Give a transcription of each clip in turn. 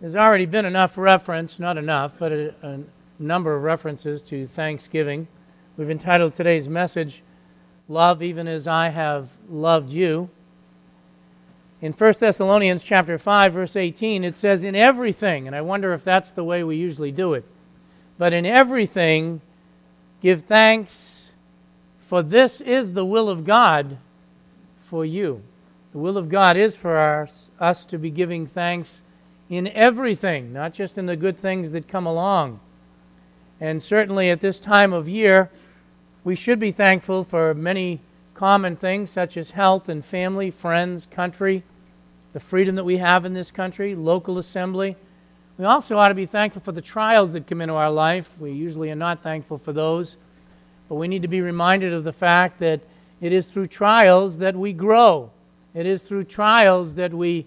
There's already been enough reference, not enough, but a, a number of references to Thanksgiving. We've entitled today's message, Love Even as I Have Loved You. In 1 Thessalonians chapter 5 verse 18 it says in everything and I wonder if that's the way we usually do it. But in everything give thanks for this is the will of God for you. The will of God is for us, us to be giving thanks in everything, not just in the good things that come along. And certainly at this time of year, we should be thankful for many common things such as health and family, friends, country, the freedom that we have in this country, local assembly. We also ought to be thankful for the trials that come into our life. We usually are not thankful for those, but we need to be reminded of the fact that it is through trials that we grow. It is through trials that we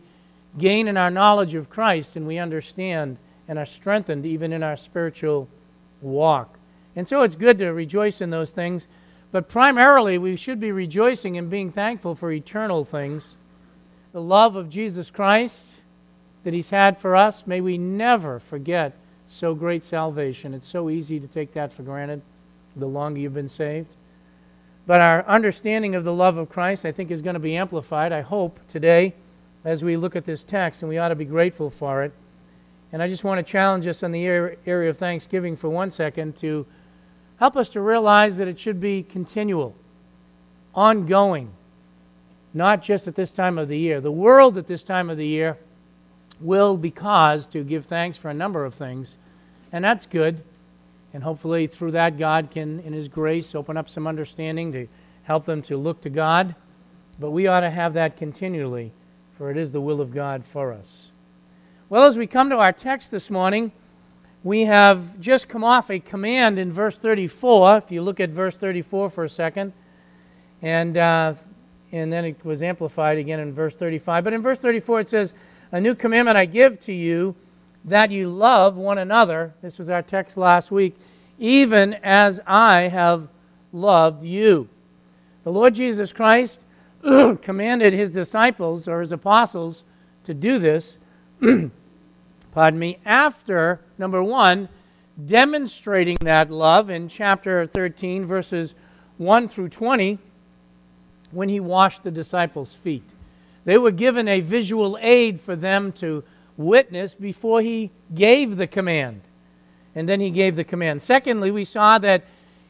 gain in our knowledge of Christ and we understand and are strengthened even in our spiritual walk. And so it's good to rejoice in those things, but primarily we should be rejoicing and being thankful for eternal things. The love of Jesus Christ that He's had for us, may we never forget so great salvation. It's so easy to take that for granted the longer you've been saved. But our understanding of the love of Christ, I think, is going to be amplified, I hope, today as we look at this text, and we ought to be grateful for it. And I just want to challenge us on the area of thanksgiving for one second to help us to realize that it should be continual, ongoing, not just at this time of the year. The world at this time of the year will be caused to give thanks for a number of things, and that's good. And hopefully, through that, God can, in His grace, open up some understanding to help them to look to God. But we ought to have that continually for it is the will of God for us. Well, as we come to our text this morning, we have just come off a command in verse 34. If you look at verse 34 for a second, and, uh, and then it was amplified again in verse 35. But in verse 34, it says, A new commandment I give to you, that you love one another. This was our text last week, even as I have loved you. The Lord Jesus Christ commanded his disciples or his apostles to do this, pardon me, after, number one, demonstrating that love in chapter 13, verses 1 through 20, when he washed the disciples' feet. They were given a visual aid for them to witness before he gave the command. And then he gave the command. Secondly, we saw that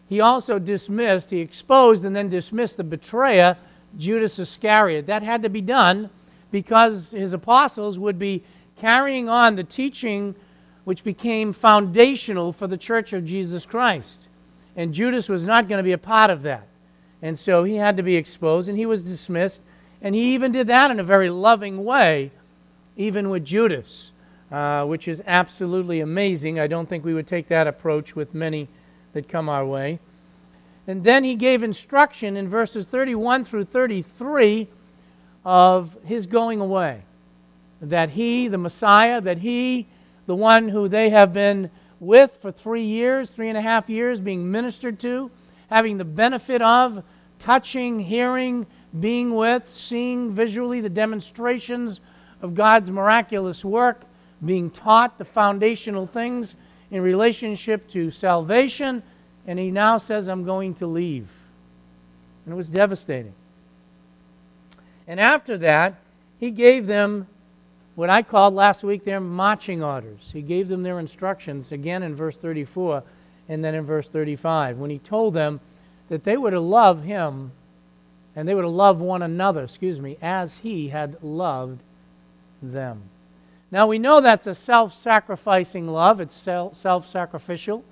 he also dismissed, he exposed and then dismissed the betrayer Judas Iscariot. That had to be done because his apostles would be carrying on the teaching which became foundational for the church of Jesus Christ. And Judas was not going to be a part of that. And so he had to be exposed and he was dismissed. And he even did that in a very loving way, even with Judas, uh, which is absolutely amazing. I don't think we would take that approach with many that come our way. And then he gave instruction in verses 31 through 33 of his going away. That he, the Messiah, that he, the one who they have been with for three years, three and a half years, being ministered to, having the benefit of, touching, hearing, being with, seeing visually the demonstrations of God's miraculous work, being taught the foundational things in relationship to salvation and he now says, I'm going to leave. And it was devastating. And after that, he gave them what I called last week their marching orders. He gave them their instructions again in verse 34 and then in verse 35 when he told them that they were to love him and they were to love one another, excuse me, as he had loved them. Now we know that's a self sacrificing love, it's self sacrificial.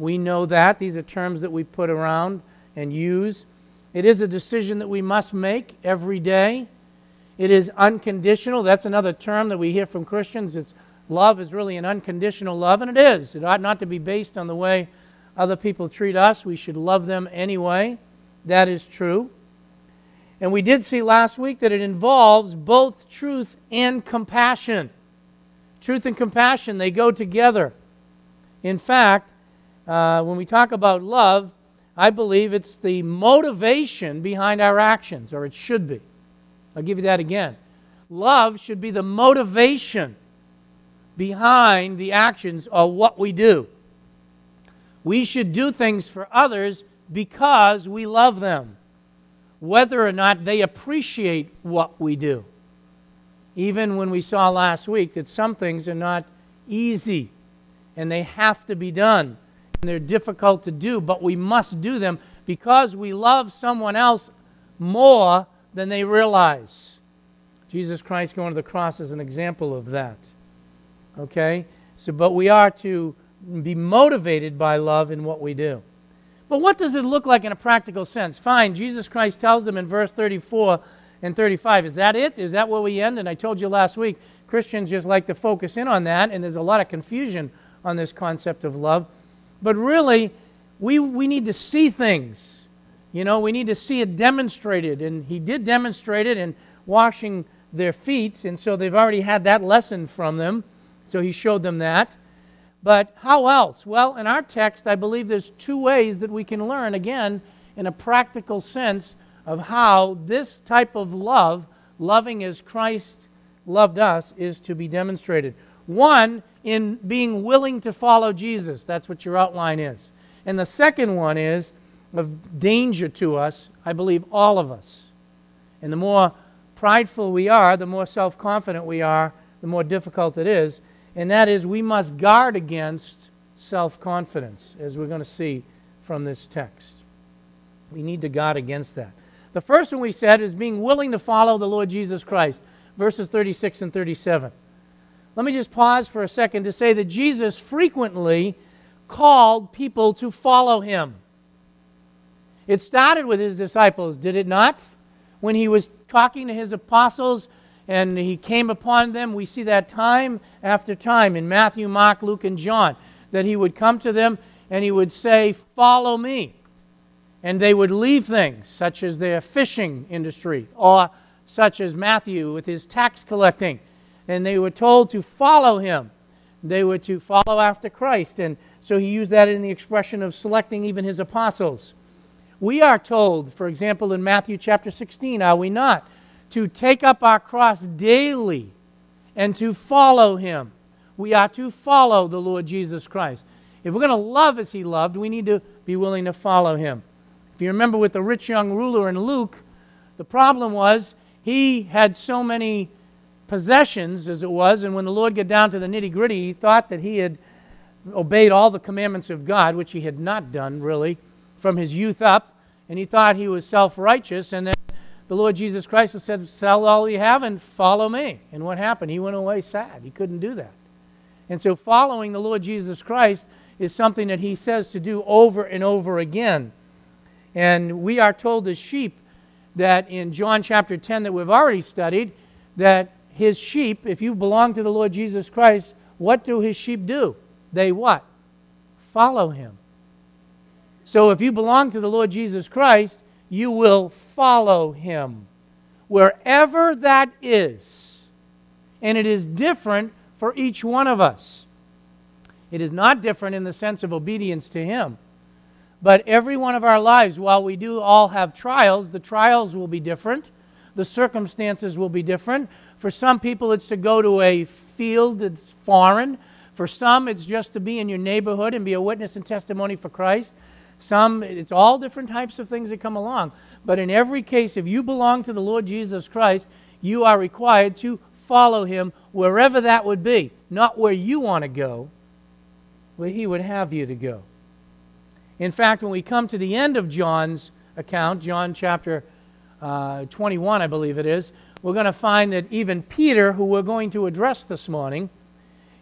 We know that. These are terms that we put around and use. It is a decision that we must make every day. It is unconditional. That's another term that we hear from Christians. It's love is really an unconditional love, and it is. It ought not to be based on the way other people treat us. We should love them anyway. That is true. And we did see last week that it involves both truth and compassion. Truth and compassion, they go together. In fact, uh, when we talk about love, I believe it's the motivation behind our actions, or it should be. I'll give you that again. Love should be the motivation behind the actions of what we do. We should do things for others because we love them, whether or not they appreciate what we do. Even when we saw last week that some things are not easy and they have to be done they're difficult to do, but we must do them because we love someone else more than they realize. Jesus Christ going to the cross is an example of that. Okay? So, but we are to be motivated by love in what we do. But what does it look like in a practical sense? Fine, Jesus Christ tells them in verse 34 and 35. Is that it? Is that where we end? And I told you last week, Christians just like to focus in on that, and there's a lot of confusion on this concept of love. But really, we, we need to see things. You know, we need to see it demonstrated. And he did demonstrate it in washing their feet, and so they've already had that lesson from them. So he showed them that. But how else? Well, in our text, I believe there's two ways that we can learn, again, in a practical sense, of how this type of love, loving as Christ loved us, is to be demonstrated. One, in being willing to follow Jesus. That's what your outline is. And the second one is of danger to us, I believe, all of us. And the more prideful we are, the more self confident we are, the more difficult it is and that is we must guard against self confidence, as we're going to see from this text. We need to guard against that. The first one we said is being willing to follow the Lord Jesus Christ, verses 36 and 37. Let me just pause for a second to say that Jesus frequently called people to follow him. It started with his disciples, did it not? When he was talking to his apostles and he came upon them. We see that time after time in Matthew, Mark, Luke, and John, that he would come to them and he would say, Follow me. And they would leave things such as their fishing industry or such as Matthew with his tax collecting. And they were told to follow him. They were to follow after Christ. And so he used that in the expression of selecting even his apostles. We are told, for example, in Matthew chapter 16, are we not? to take up our cross daily and to follow him. We are to follow the Lord Jesus Christ. If we're going to love as he loved, we need to be willing to follow him. If you remember with the rich young ruler in Luke, the problem was he had so many possessions as it was, and when the Lord got down to the nitty gritty, he thought that he had obeyed all the commandments of God, which he had not done really from his youth up, and he thought he was self righteous, and then the Lord Jesus Christ said, Sell all you have and follow me. And what happened? He went away sad. He couldn't do that. And so, following the Lord Jesus Christ is something that he says to do over and over again. And we are told as sheep that in John chapter 10 that we've already studied, that his sheep, if you belong to the Lord Jesus Christ, what do his sheep do? They what? Follow him. So if you belong to the Lord Jesus Christ, you will follow him wherever that is. And it is different for each one of us. It is not different in the sense of obedience to him. But every one of our lives, while we do all have trials, the trials will be different. The circumstances will be different. For some people, it's to go to a field that's foreign. For some, it's just to be in your neighborhood and be a witness and testimony for Christ. Some, it's all different types of things that come along. But in every case, if you belong to the Lord Jesus Christ, you are required to follow him wherever that would be, not where you want to go, where he would have you to go. In fact, when we come to the end of John's account, John chapter uh, 21, I believe it is, we're going to find that even Peter, who we're going to address this morning,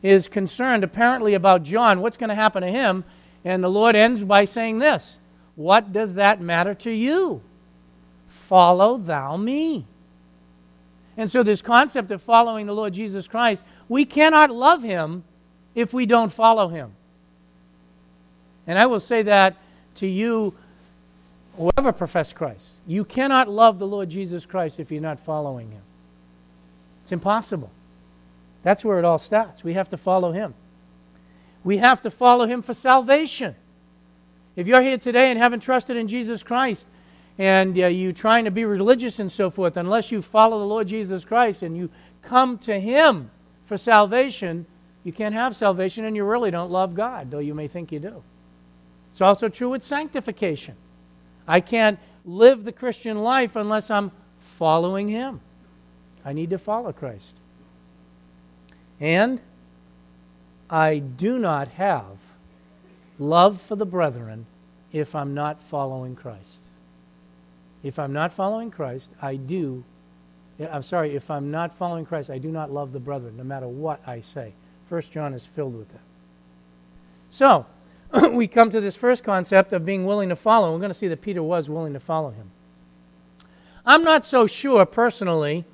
is concerned apparently about John, what's going to happen to him and the Lord ends by saying this What does that matter to you? Follow thou me. And so, this concept of following the Lord Jesus Christ, we cannot love him if we don't follow him. And I will say that to you, whoever profess Christ. You cannot love the Lord Jesus Christ if you're not following him. It's impossible. That's where it all starts. We have to follow him. We have to follow him for salvation. If you're here today and haven't trusted in Jesus Christ and uh, you're trying to be religious and so forth, unless you follow the Lord Jesus Christ and you come to him for salvation, You can't have salvation and you really don't love God, though you may think you do. It's also true with sanctification. I can't live the Christian life unless I'm following Him. I need to follow Christ. And I do not have love for the brethren if I'm not following Christ. If I'm not following Christ, I do. I'm sorry, if I'm not following Christ, I do not love the brethren, no matter what I say. First John is filled with that. So, we come to this first concept of being willing to follow. We're going to see that Peter was willing to follow him. I'm not so sure personally,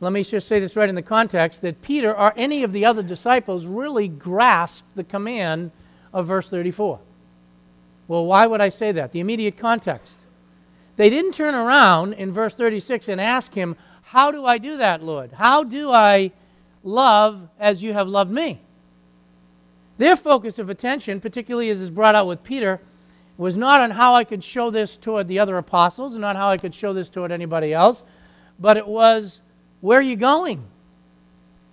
let me just say this right in the context, that Peter or any of the other disciples really grasped the command of verse 34. Well, why would I say that? The immediate context. They didn't turn around in verse 36 and ask him, How do I do that, Lord? How do I love as you have loved me? Their focus of attention, particularly as is brought out with Peter, was not on how I could show this toward the other apostles and not how I could show this toward anybody else, but it was, Where are you going?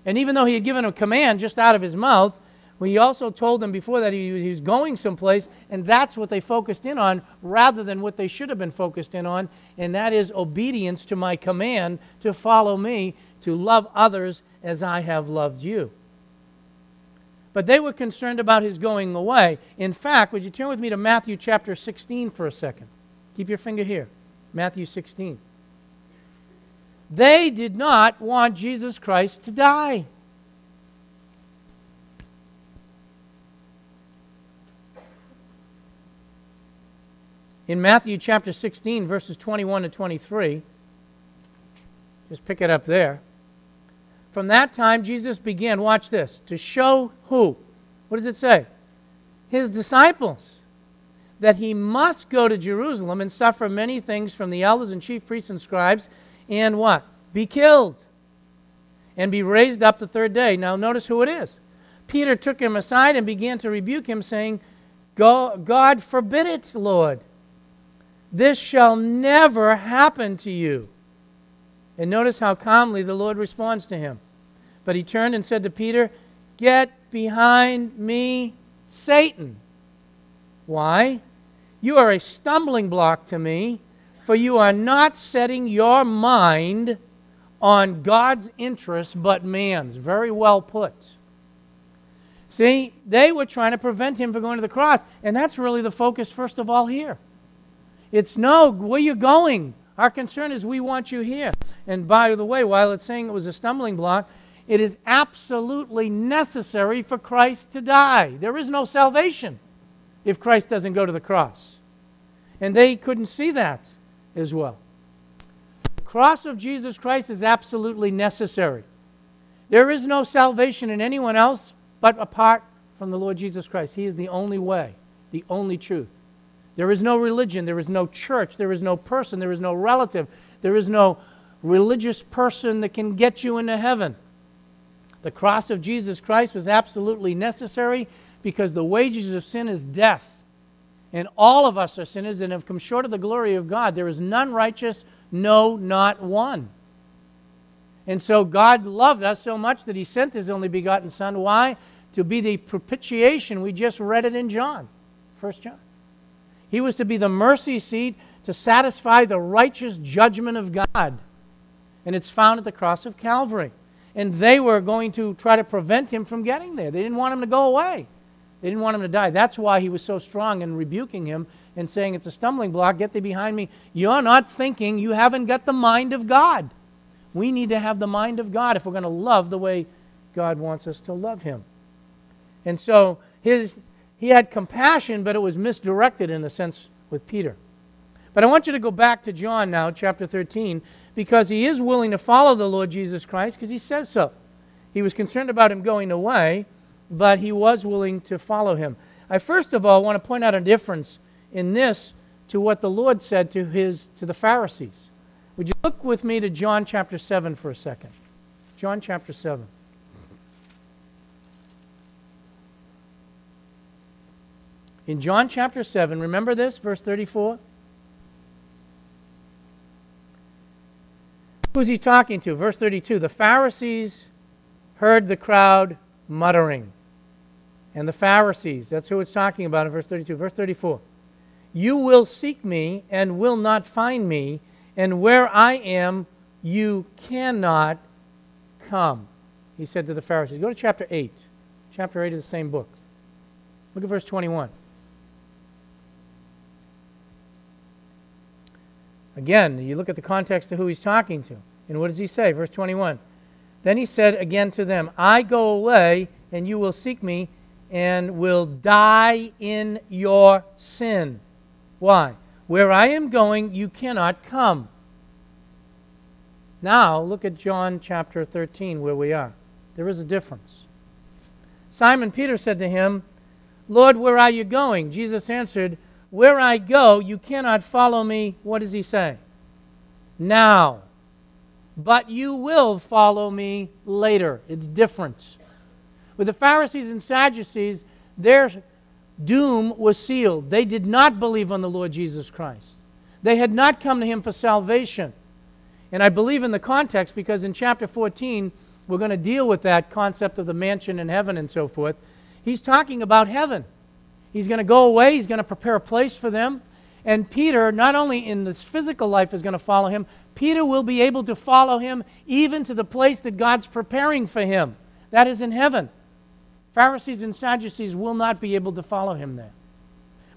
And even though he had given a command just out of his mouth, he also told them before that he, he was going someplace, and that's what they focused in on rather than what they should have been focused in on, and that is obedience to my command to follow me, to love others as I have loved you. But they were concerned about his going away. In fact, would you turn with me to Matthew chapter 16 for a second? Keep your finger here. Matthew 16. They did not want Jesus Christ to die. in Matthew chapter 16, verses 21 to 23. Just pick it up there. From that time, Jesus began, watch this, to show who? What does it say? His disciples. That he must go to Jerusalem and suffer many things from the elders and chief priests and scribes, and what? Be killed. And be raised up the third day. Now, notice who it is. Peter took him aside and began to rebuke him, saying, God forbid it, Lord. This shall never happen to you. And notice how calmly the Lord responds to him. But he turned and said to Peter, Get behind me, Satan. Why? You are a stumbling block to me, for you are not setting your mind on God's interest but man's. Very well put. See, they were trying to prevent him from going to the cross, and that's really the focus, first of all, here. It's no, where you going? Our concern is we want you here. And by the way, while it's saying it was a stumbling block, it is absolutely necessary for Christ to die. There is no salvation if Christ doesn't go to the cross. And they couldn't see that as well. The cross of Jesus Christ is absolutely necessary. There is no salvation in anyone else but apart from the Lord Jesus Christ. He is the only way, the only truth. There is no religion, there is no church, there is no person, there is no relative, there is no religious person that can get you into heaven. The cross of Jesus Christ was absolutely necessary because the wages of sin is death. And all of us are sinners and have come short of the glory of God. There is none righteous, no, not one. And so God loved us so much that He sent His only begotten Son. Why? To be the propitiation. We just read it in John, First John. He was to be the mercy seat to satisfy the righteous judgment of God. And it's found at the cross of Calvary. And they were going to try to prevent him from getting there. They didn't want him to go away. They didn't want him to die. That's why he was so strong in rebuking him and saying, It's a stumbling block. Get thee behind me. You're not thinking. You haven't got the mind of God. We need to have the mind of God if we're going to love the way God wants us to love him. And so his he had compassion, but it was misdirected in a sense with Peter. But I want you to go back to John now, chapter 13, because he is willing to follow the Lord Jesus Christ because he says so. He was concerned about him going away, but he was willing to follow him. I first of all want to point out a difference in this to what the Lord said to his to the Pharisees. Would you look with me to John chapter 7 for a second? John chapter 7. In John chapter 7, remember this, verse 34? Who's he talking to? Verse 32 The Pharisees heard the crowd muttering. And the Pharisees, that's who it's talking about in verse 32. Verse 34 You will seek me and will not find me, and where I am, you cannot come. He said to the Pharisees. Go to chapter 8. Chapter 8 of the same book. Look at verse 21. Again, you look at the context of who he's talking to. And what does he say? Verse 21. Then he said again to them, I go away, and you will seek me, and will die in your sin. Why? Where I am going, you cannot come. Now, look at John chapter 13, where we are. There is a difference. Simon Peter said to him, Lord, where are you going? Jesus answered, Where I go, you cannot follow me. What does he say? Now. But you will follow me later. It's different. With the Pharisees and Sadducees, their doom was sealed. They did not believe on the Lord Jesus Christ. They had not come to him for salvation. And I believe in the context because in chapter 14, we're going to deal with that concept of the mansion in heaven and so forth. He's talking about heaven. He's going to go away, he's going to prepare a place for them. And Peter, not only in this physical life, is going to follow him, Peter will be able to follow him even to the place that God's preparing for him. That is in heaven. Pharisees and Sadducees will not be able to follow him there.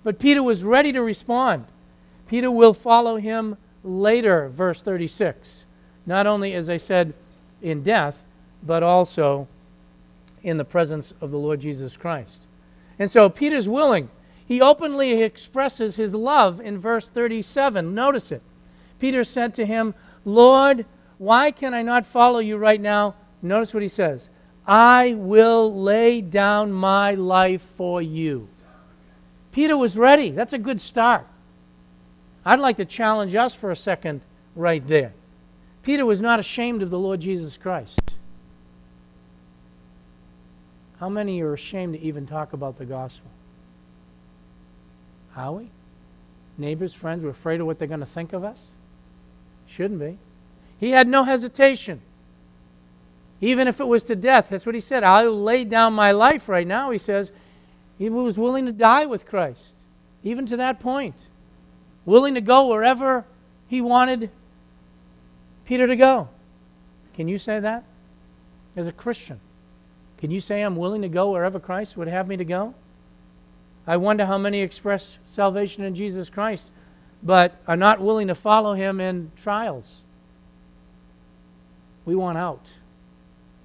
But Peter was ready to respond. Peter will follow him later, verse 36. Not only, as I said, in death, but also in the presence of the Lord Jesus Christ. And so Peter's willing. He openly expresses his love in verse 37. Notice it. Peter said to him, Lord, why can I not follow you right now? Notice what he says I will lay down my life for you. Peter was ready. That's a good start. I'd like to challenge us for a second right there. Peter was not ashamed of the Lord Jesus Christ. How many are ashamed to even talk about the gospel? Are we? Neighbors, friends, we're afraid of what they're going to think of us? Shouldn't be. He had no hesitation. Even if it was to death, that's what he said. I'll lay down my life right now, he says. He was willing to die with Christ, even to that point. Willing to go wherever he wanted Peter to go. Can you say that as a Christian? Can you say, I'm willing to go wherever Christ would have me to go? I wonder how many express salvation in Jesus Christ, but are not willing to follow him in trials. We want out.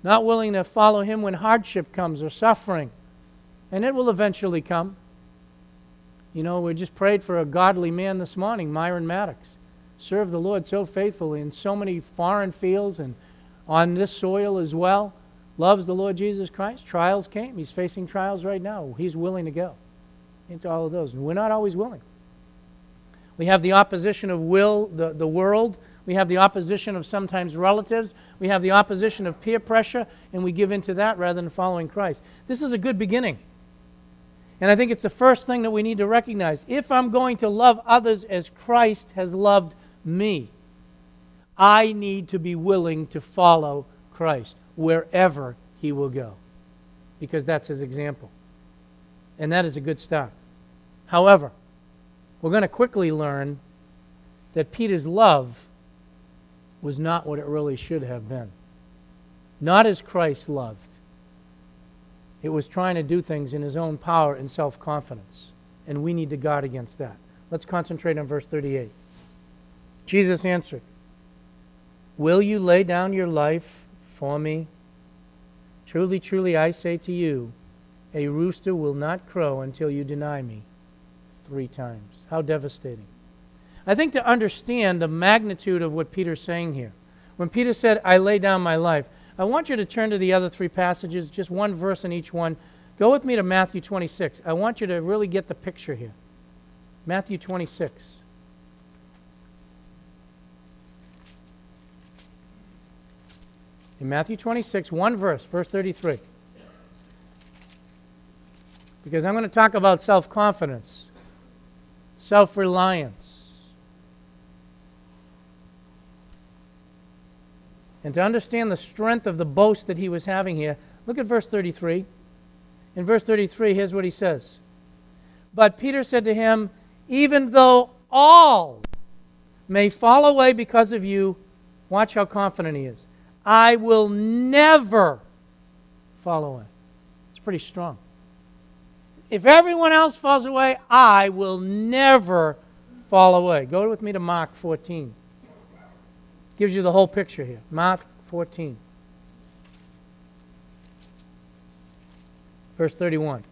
Not willing to follow him when hardship comes or suffering. And it will eventually come. You know, we just prayed for a godly man this morning, Myron Maddox. Served the Lord so faithfully in so many foreign fields and on this soil as well loves the Lord Jesus Christ. Trials came. He's facing trials right now. He's willing to go into all of those. And we're not always willing. We have the opposition of will, the, the world. We have the opposition of sometimes relatives. We have the opposition of peer pressure, and we give into that rather than following Christ. This is a good beginning. And I think it's the first thing that we need to recognize. If I'm going to love others as Christ has loved me, I need to be willing to follow Christ wherever he will go, because that's his example. And that is a good start. However, we're going to quickly learn that Peter's love was not what it really should have been. Not as Christ loved. It was trying to do things in his own power and self confidence. And we need to guard against that. Let's concentrate on verse 38. Jesus answered, Will you lay down your life for me? Truly, truly, I say to you, a rooster will not crow until you deny me three times. How devastating. I think to understand the magnitude of what Peter's saying here, when Peter said, I lay down my life, I want you to turn to the other three passages, just one verse in each one. Go with me to Matthew 26. I want you to really get the picture here. Matthew 26. In Matthew 26, one verse, verse 33. Because I'm going to talk about self confidence, self reliance. And to understand the strength of the boast that he was having here, Look at verse 33. In verse 33, here's what he says But Peter said to him, Even though all may fall away because of you, watch how confident he is. I will never follow away. It's pretty strong. If everyone else falls away, I will never fall away. Go with me to Mark 14. Gives you the whole picture here. Mark 14. Verse 31.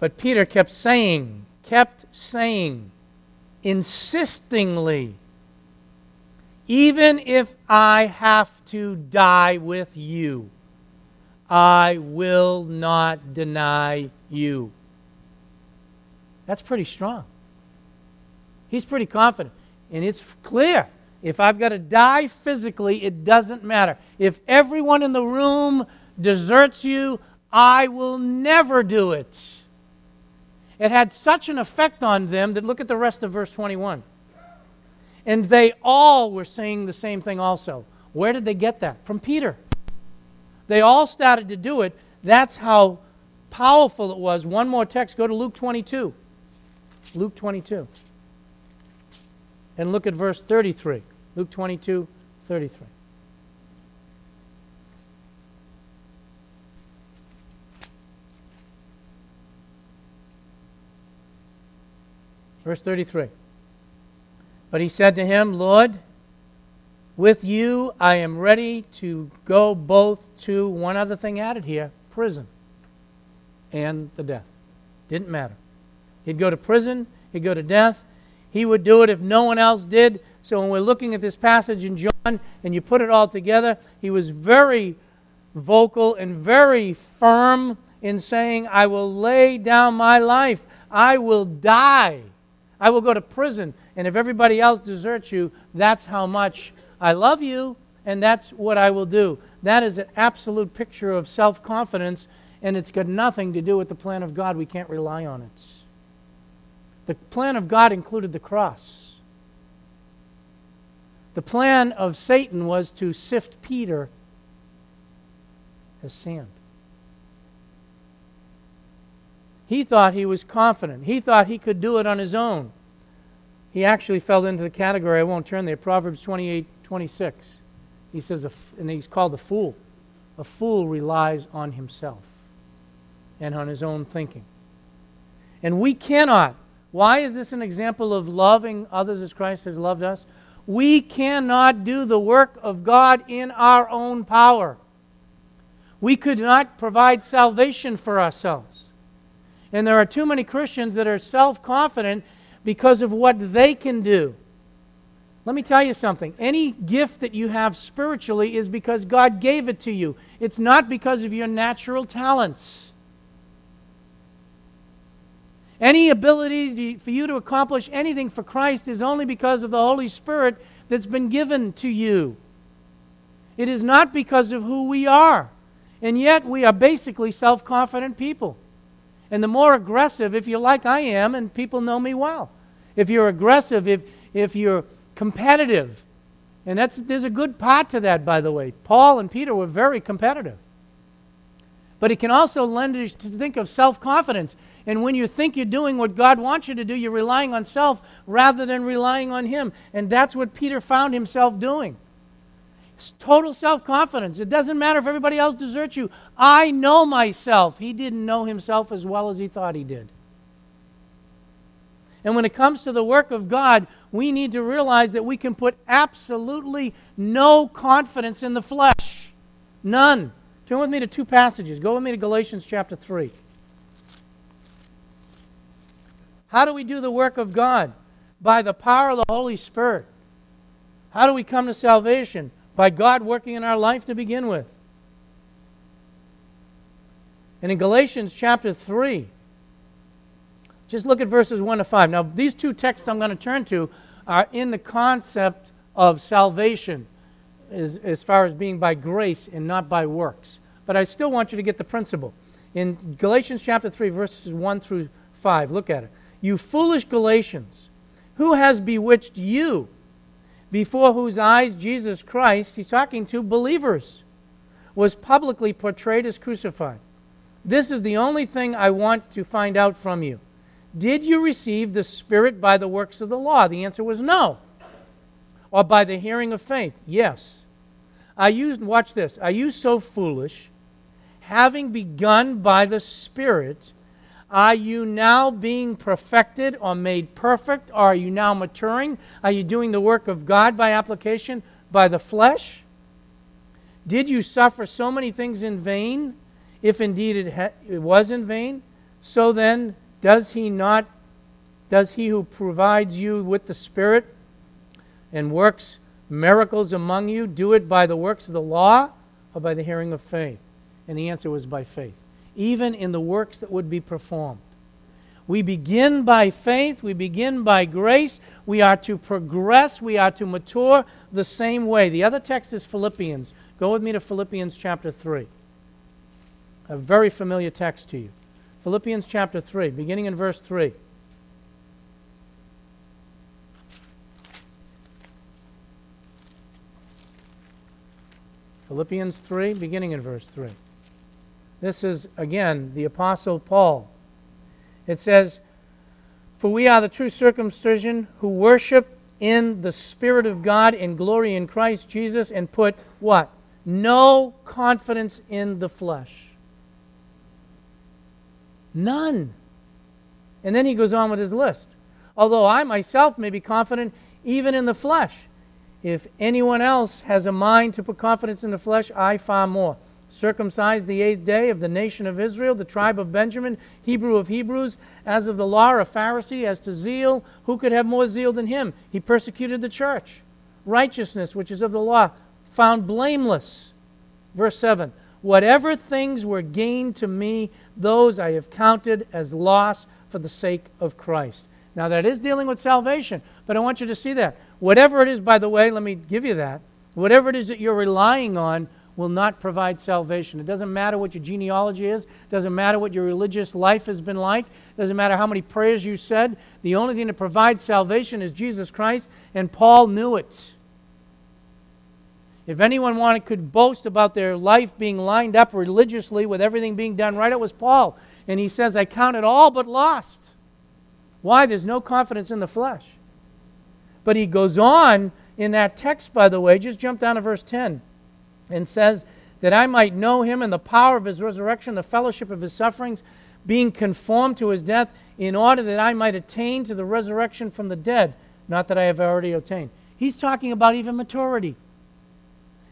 But Peter kept saying, kept saying, insistingly, even if I have to die with you, I will not deny you. That's pretty strong. He's pretty confident. And it's clear. If I've got to die physically, it doesn't matter. If everyone in the room deserts you, I will never do it. It had such an effect on them that look at the rest of verse 21. And they all were saying the same thing also. Where did they get that? From Peter. They all started to do it. That's how powerful it was. One more text. Go to Luke 22. Luke 22. And look at verse 33. Luke 22, 33. Verse 33. But he said to him, Lord, with you I am ready to go both to one other thing added here prison and the death. Didn't matter. He'd go to prison, he'd go to death. He would do it if no one else did. So when we're looking at this passage in John and you put it all together, he was very vocal and very firm in saying, I will lay down my life, I will die I will go to prison. And if everybody else deserts you, that's how much I love you, and that's what I will do. That is an absolute picture of self confidence, and it's got nothing to do with the plan of God. We can't rely on it. The plan of God included the cross. The plan of Satan was to sift Peter as sand. He thought he was confident. He thought he could do it on his own. He actually fell into the category, I won't turn there, Proverbs 28 26. He says, and he's called a fool. A fool relies on himself and on his own thinking. And we cannot. Why is this an example of loving others as Christ has loved us? We cannot do the work of God in our own power. We could not provide salvation for ourselves. And there are too many Christians that are self confident because of what they can do. Let me tell you something. Any gift that you have spiritually is because God gave it to you, it's not because of your natural talents. Any ability to, for you to accomplish anything for Christ is only because of the Holy Spirit that's been given to you. It is not because of who we are. And yet, we are basically self confident people. And the more aggressive, if you're like I am, and people know me well, if you're aggressive, if, if you're competitive, and that's, there's a good part to that, by the way. Paul and Peter were very competitive. But it can also lend you to think of self confidence. And when you think you're doing what God wants you to do, you're relying on self rather than relying on Him. And that's what Peter found himself doing. Total self confidence. It doesn't matter if everybody else deserts you. I know myself. He didn't know himself as well as he thought he did. And when it comes to the work of God, we need to realize that we can put absolutely no confidence in the flesh. None. Turn with me to two passages. Go with me to Galatians chapter 3. How do we do the work of God? By the power of the Holy Spirit. How do we come to salvation? By God working in our life to begin with. And in Galatians chapter 3, just look at verses 1 to 5. Now, these two texts I'm going to turn to are in the concept of salvation as, as far as being by grace and not by works. But I still want you to get the principle. In Galatians chapter 3, verses 1 through 5, look at it. You foolish Galatians, who has bewitched you before whose eyes Jesus Christ, he's talking to believers, was publicly portrayed as crucified. This is the only thing I want to find out from you. Did you receive the Spirit by the works of the law? The answer was no. Or by the hearing of faith? Yes. Are you, watch this, are you so foolish, having begun by the Spirit, are you now being perfected or made perfect? Or are you now maturing? Are you doing the work of God by application, by the flesh? Did you suffer so many things in vain, if indeed it, ha- it was in vain? So then, does he not, does he who provides you with the Spirit and works miracles among you do it by the works of the law or by the hearing of faith? And the answer was by faith even in the works that would be performed. We begin by faith, we begin by grace. We are to progress, we are to mature the same way. The other text is Philippians. Go with me to Philippians chapter 3. A very familiar text to you. Philippians chapter 3, beginning in verse 3. Philippians 3, beginning in verse 3. This is, again, the Apostle Paul. It says, For we are the true circumcision who worship in the Spirit of God in glory in Christ Jesus and put what? No confidence in the flesh. None. And then he goes on with his list. Although I myself may be confident even in the flesh. If anyone else has a mind to put confidence in the flesh, I far more circumcised the eighth day of the nation of Israel, the tribe of Benjamin, Hebrew of Hebrews, as of the law, a Pharisee, as to zeal, who could have more zeal than him? He persecuted the church. Righteousness, which is of the law, found blameless. Verse 7 Whatever things were gained to me, those I have counted as loss for the sake of Christ. Now, that is dealing with salvation, but I want you to see that. Whatever it is, by the way, let me give you that. Whatever it is that you're relying on, will not provide salvation. It doesn't matter what your genealogy is, it doesn't matter what your religious life has been like, it doesn't matter how many prayers you said. The only thing that provides salvation is Jesus Christ, and Paul knew it. If anyone wanted could boast about their life being lined up religiously with everything being done right, it was Paul. And he says, I count it all but lost. Why? There's no confidence in the flesh. But he goes on in that text, by the way, just jump down to verse 10 and says, That I might know him and the power of his resurrection, the fellowship of his sufferings, being conformed to his death, in order that I might attain to the resurrection from the dead, not that I have already attained. He's talking about even maturity.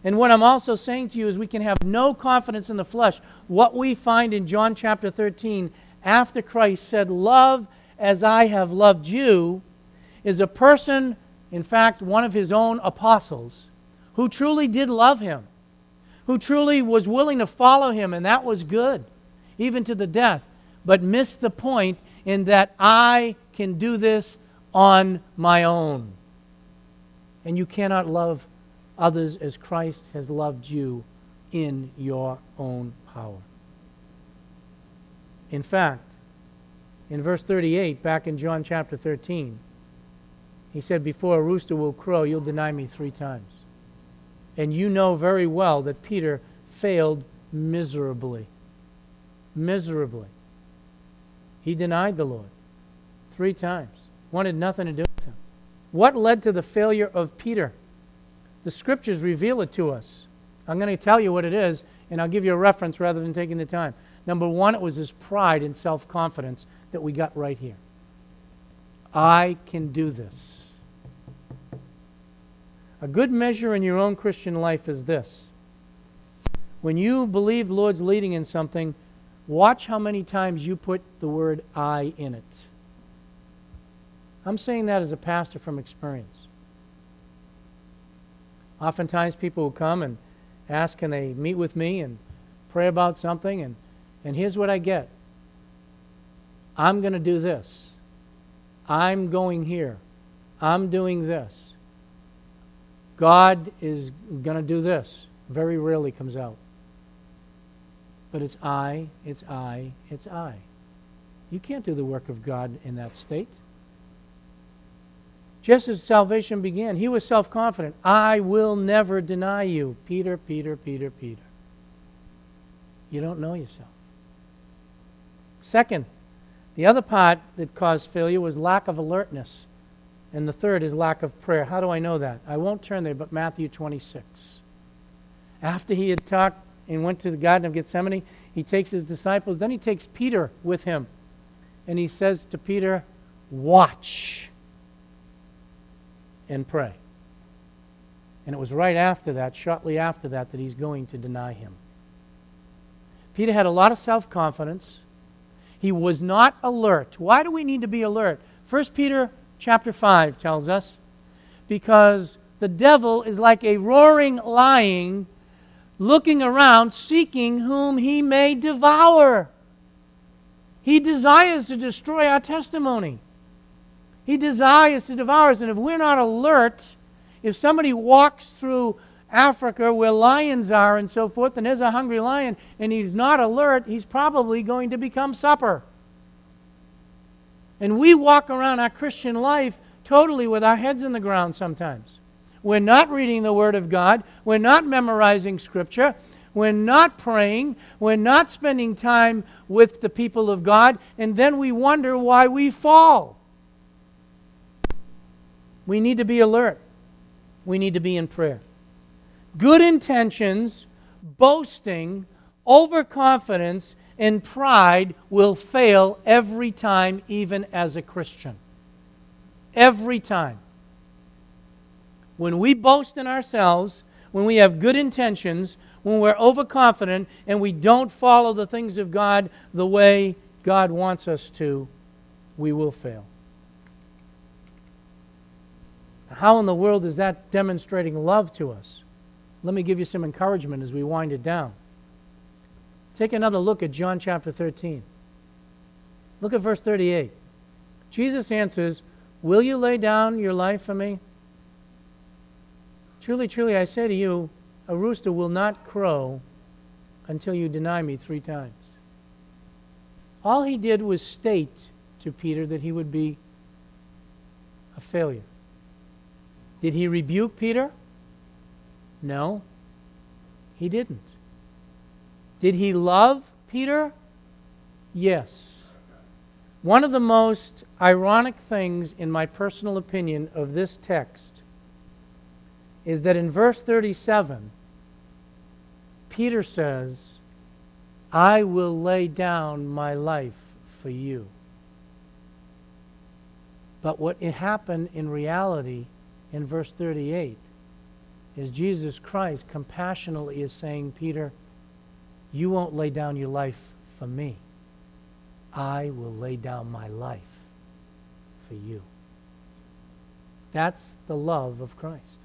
And what I'm also saying to you is we can have no confidence in the flesh. What we find in John chapter 13, after Christ said, Love as I have loved you, is a person, in fact, one of his own apostles, who truly did love him who truly was willing to follow him, and that was good, even to the death, but missed the point in that I can do this on my own. And you cannot love others as Christ has loved you in your own power. In fact, in verse 38, back in John chapter 13, he said, Before a rooster will crow, you'll deny me three times. And you know very well that Peter failed miserably. Miserably. He denied the Lord three times, wanted nothing to do with him. What led to the failure of Peter? The scriptures reveal it to us. I'm going to tell you what it is, and I'll give you a reference rather than taking the time. Number one, it was his pride and self confidence that we got right here. I can do this. A good measure in your own Christian life is this. When you believe the Lord's leading in something, watch how many times you put the word I in it. I'm saying that as a pastor from experience. Oftentimes people will come and ask, can they meet with me and pray about something? And, and here's what I get I'm going to do this. I'm going here. I'm doing this. God is going to do this. Very rarely comes out. But it's I, it's I, it's I. You can't do the work of God in that state. just as salvation began, he was self confident. I will never deny you. Peter, Peter, Peter, Peter. You don't know yourself. Second, the other part that caused failure was lack of alertness. And the third is lack of prayer. How do I know that? I won't turn there, but Matthew 26. After he had talked and went to the Garden of Gethsemane, he takes his disciples. Then he takes Peter with him. And he says to Peter, Watch and pray. And it was right after that, shortly after that, that he's going to deny him. Peter had a lot of self confidence. He was not alert. Why do we need to be alert? 1 Peter chapter 5 tells us because the devil is like a roaring lion looking around seeking whom he may devour. He desires to destroy our testimony. He desires to devour us. And if we're not alert, if somebody walks through Africa where lions are and so forth, and there's a hungry lion, and he's not alert, he's probably going to become supper. And we walk around our Christian life totally with our heads in the ground sometimes. We're not reading the Word of God, we're not memorizing Scripture, we're not praying, we're not spending time with the people of God, and then we wonder why we fall. We need to be alert. We need to be in prayer. Good intentions, boasting, overconfidence, and pride will fail every time, even as a Christian. Every time. When we boast in ourselves, when we have good intentions, when we're overconfident and we don't follow the things of God the way God wants us to, we will fail. How in the world is that demonstrating love to us? Let me give you some encouragement as we wind it down. Take another look at John chapter 13. Look at verse 38. Jesus answers, Will you lay down your life for me? Truly, truly, I say to you, a rooster will not crow until you deny me three times. All he did was state to Peter that he would be a failure. Did he rebuke Peter? No, he didn't. Did he love Peter? Yes. One of the most ironic things, in my personal opinion, of this text is that in verse 37, Peter says, I will lay down my life for you. But what happened in reality in verse 38 is Jesus Christ compassionately is saying, Peter, you won't lay down your life for me. I will lay down my life for you. That's the love of Christ.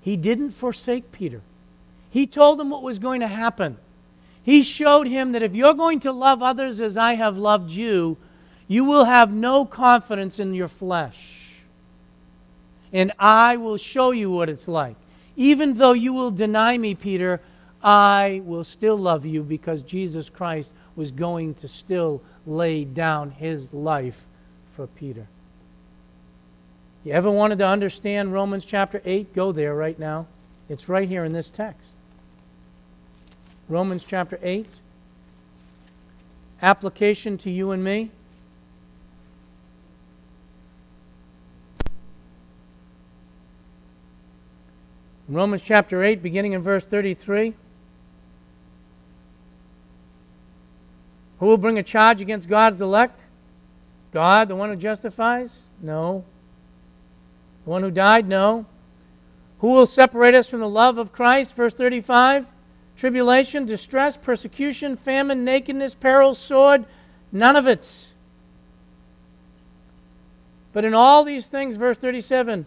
He didn't forsake Peter. He told him what was going to happen. He showed him that if you're going to love others as I have loved you, you will have no confidence in your flesh and I will show you what it's like. Even though you will deny me, Peter, I will still love you because Jesus Christ was going to still lay down his life for Peter. You ever wanted to understand Romans chapter 8? Go there right now. It's right here in this text. Romans chapter 8. Application to you and me. Romans chapter 8, beginning in verse 33. Who will bring a charge against God's elect? God, the one who justifies? No. The one who died? No. Who will separate us from the love of Christ? Verse 35. Tribulation, distress, persecution, famine, nakedness, peril, sword? None of it. But in all these things, verse 37,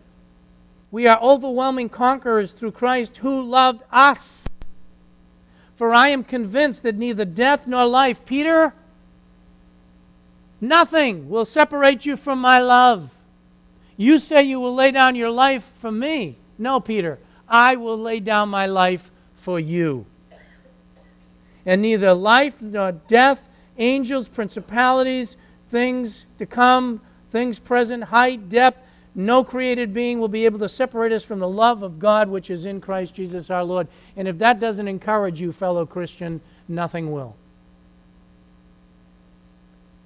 we are overwhelming conquerors through Christ who loved us. For I am convinced that neither death nor life, Peter, nothing will separate you from my love. You say you will lay down your life for me. No, Peter, I will lay down my life for you. And neither life nor death, angels, principalities, things to come, things present, height, depth, No created being will be able to separate us from the love of God which is in Christ Jesus our Lord. And if that doesn't encourage you, fellow Christian, nothing will.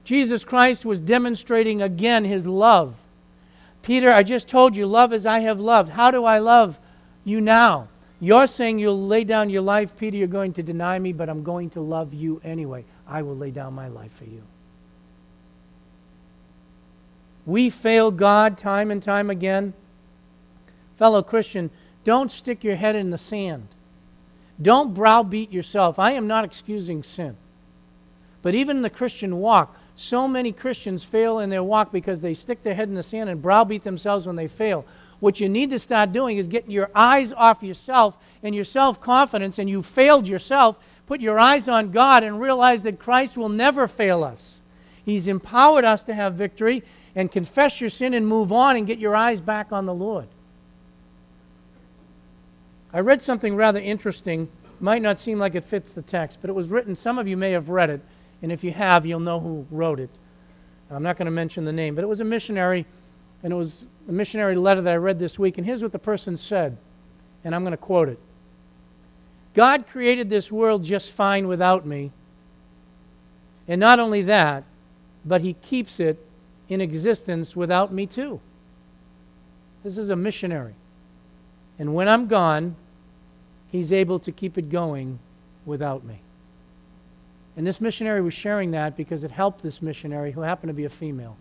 Jesus Christ was demonstrating again his love. Peter, I just told you, love as I have loved. How do I love you now? You're saying you'll lay down your life, Peter, you're going to deny me, but I'm going to love you anyway. I will lay down my life for you. We fail God time and time again. Fellow Christian, don't stick your head in the sand. Don't browbeat yourself. I am not excusing sin. But even in the Christian walk, so many Christians fail in their walk because they stick their head in the sand and browbeat themselves when they fail. What you need to start doing is getting your eyes off yourself and your self confidence, and you failed yourself. Put your eyes on God and realize that Christ will never fail us. He's empowered us to have victory and confess your sin and move on and get your eyes back on the Lord. I read something rather interesting. Might not seem like it fits the text, but it was written. Some of you may have read it, and if you have, you'll know who wrote it. I'm not going to mention the name, but it was a missionary, and it was a missionary letter that I read this week. And here's what the person said, and I'm going to quote it God created this world just fine without me. And not only that, but He keeps it in existence without me, too. This is a missionary. And when I'm gone, He's able to keep it going without me. And this missionary was sharing that because it helped this missionary, who happened to be a female,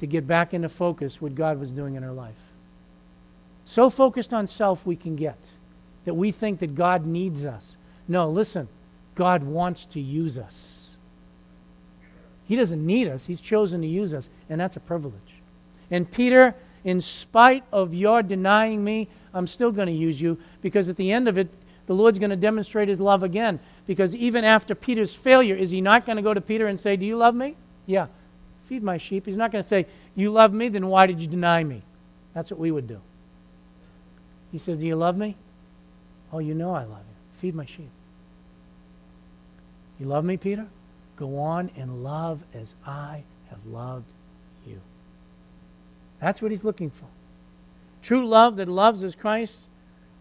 to get back into focus what God was doing in her life. So focused on self we can get that we think that God needs us. No, listen, God wants to use us. He doesn't need us, He's chosen to use us, and that's a privilege. And Peter, in spite of your denying me, I'm still going to use you because at the end of it, the Lord's going to demonstrate His love again. Because even after Peter's failure, is He not going to go to Peter and say, Do you love me? Yeah. Feed my sheep. He's not going to say, You love me, then why did you deny me? That's what we would do. He said, Do you love me? Oh, you know I love you. Feed my sheep. You love me, Peter? Go on and love as I have loved you. That's what he's looking for. True love that loves as Christ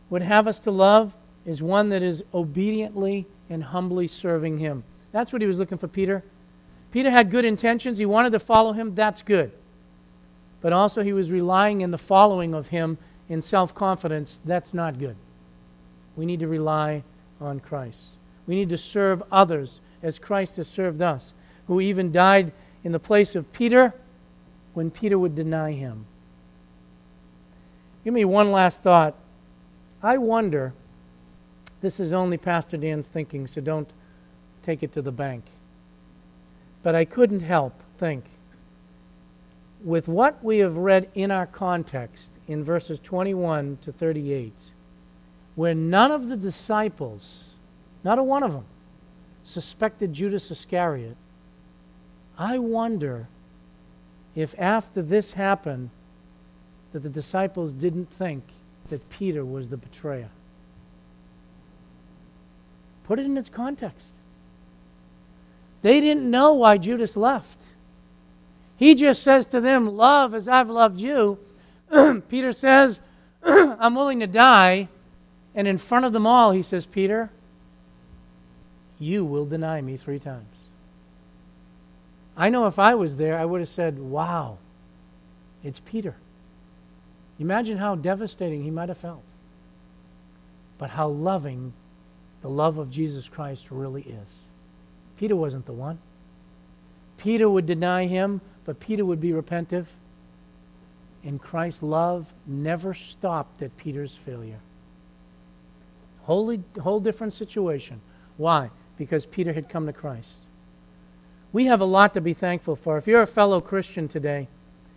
would have us to love is one that is obediently and humbly serving him. That's what he was looking for, Peter. Peter had good intentions. He wanted to follow him. That's good. But also, he was relying in the following of him in self confidence. That's not good. We need to rely on Christ. We need to serve others as Christ has served us, who even died in the place of Peter when Peter would deny him. Give me one last thought. I wonder, this is only Pastor Dan's thinking, so don't take it to the bank. But I couldn't help think, with what we have read in our context in verses 21 to 38, where none of the disciples, not a one of them, suspected Judas Iscariot, I wonder if after this happened, that the disciples didn't think that Peter was the betrayer. Put it in its context. They didn't know why Judas left. He just says to them, Love as I've loved you. Peter says, I'm willing to die. And in front of them all, he says, Peter, you will deny me three times. I know if I was there, I would have said, Wow, it's Peter. Imagine how devastating he might have felt. But how loving the love of Jesus Christ really is. Peter wasn't the one. Peter would deny him, but Peter would be repentive. And Christ's love never stopped at Peter's failure. Wholly, whole different situation. Why? Because Peter had come to Christ. We have a lot to be thankful for. If you're a fellow Christian today,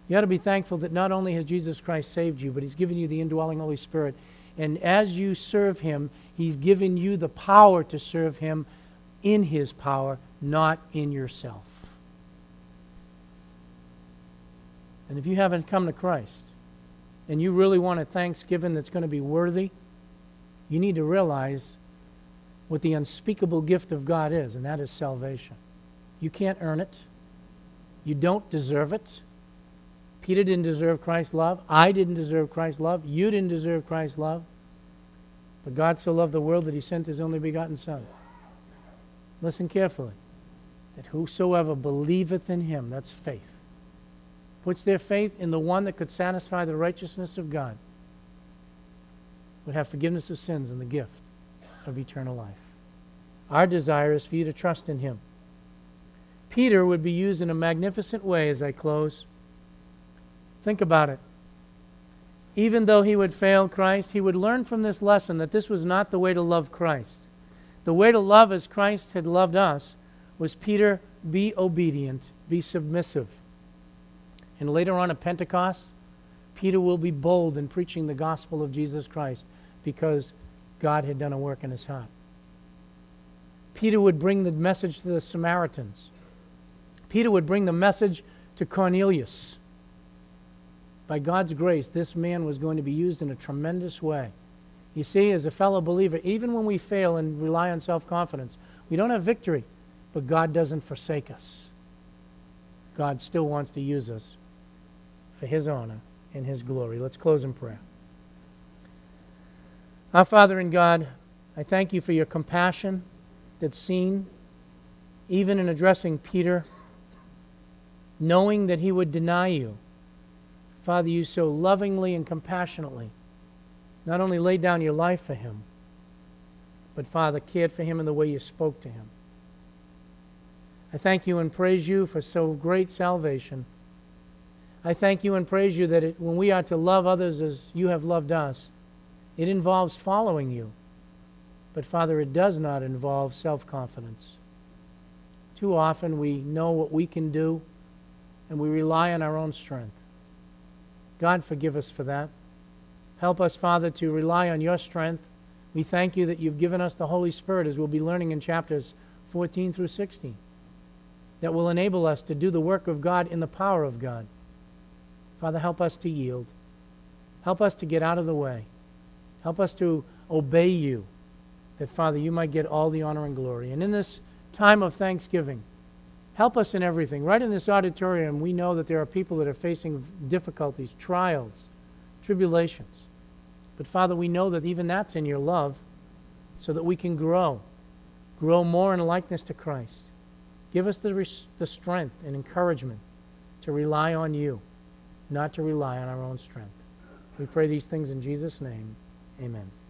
you ought to be thankful that not only has Jesus Christ saved you, but He's given you the indwelling Holy Spirit. And as you serve Him, He's given you the power to serve Him in His power, not in yourself. And if you haven't come to Christ and you really want a thanksgiving that's going to be worthy, you need to realize what the unspeakable gift of God is, and that is salvation. You can't earn it, you don't deserve it. Peter didn't deserve Christ's love. I didn't deserve Christ's love. You didn't deserve Christ's love. But God so loved the world that he sent his only begotten Son. Listen carefully. That whosoever believeth in him, that's faith, puts their faith in the one that could satisfy the righteousness of God, would have forgiveness of sins and the gift of eternal life. Our desire is for you to trust in him. Peter would be used in a magnificent way as I close. Think about it. Even though he would fail Christ, he would learn from this lesson that this was not the way to love Christ. The way to love as Christ had loved us was Peter, be obedient, be submissive. And later on at Pentecost, Peter will be bold in preaching the gospel of Jesus Christ because God had done a work in his heart. Peter would bring the message to the Samaritans. Peter would bring the message to Cornelius. By God's grace, this man was going to be used in a tremendous way. You see, as a fellow believer, even when we fail and rely on self confidence, we don't have victory, but God doesn't forsake us. God still wants to use us for His honor and His glory. Let's close in prayer. Our Father in God, I thank you for your compassion that's seen even in addressing Peter, knowing that he would deny you. Father, you so lovingly and compassionately not only laid down your life for him, but Father, cared for him in the way you spoke to him. I thank you and praise you for so great salvation. I thank you and praise you that it, when we are to love others as you have loved us, it involves following you. But Father, it does not involve self confidence. Too often we know what we can do and we rely on our own strength. God, forgive us for that. Help us, Father, to rely on your strength. We thank you that you've given us the Holy Spirit, as we'll be learning in chapters 14 through 16, that will enable us to do the work of God in the power of God. Father, help us to yield. Help us to get out of the way. Help us to obey you, that, Father, you might get all the honor and glory. And in this time of thanksgiving, help us in everything. Right in this auditorium, we know that there are people that are facing difficulties, trials, tribulations. But Father, we know that even that's in your love so that we can grow, grow more in likeness to Christ. Give us the, res- the strength and encouragement to rely on you, not to rely on our own strength. We pray these things in Jesus' name. Amen.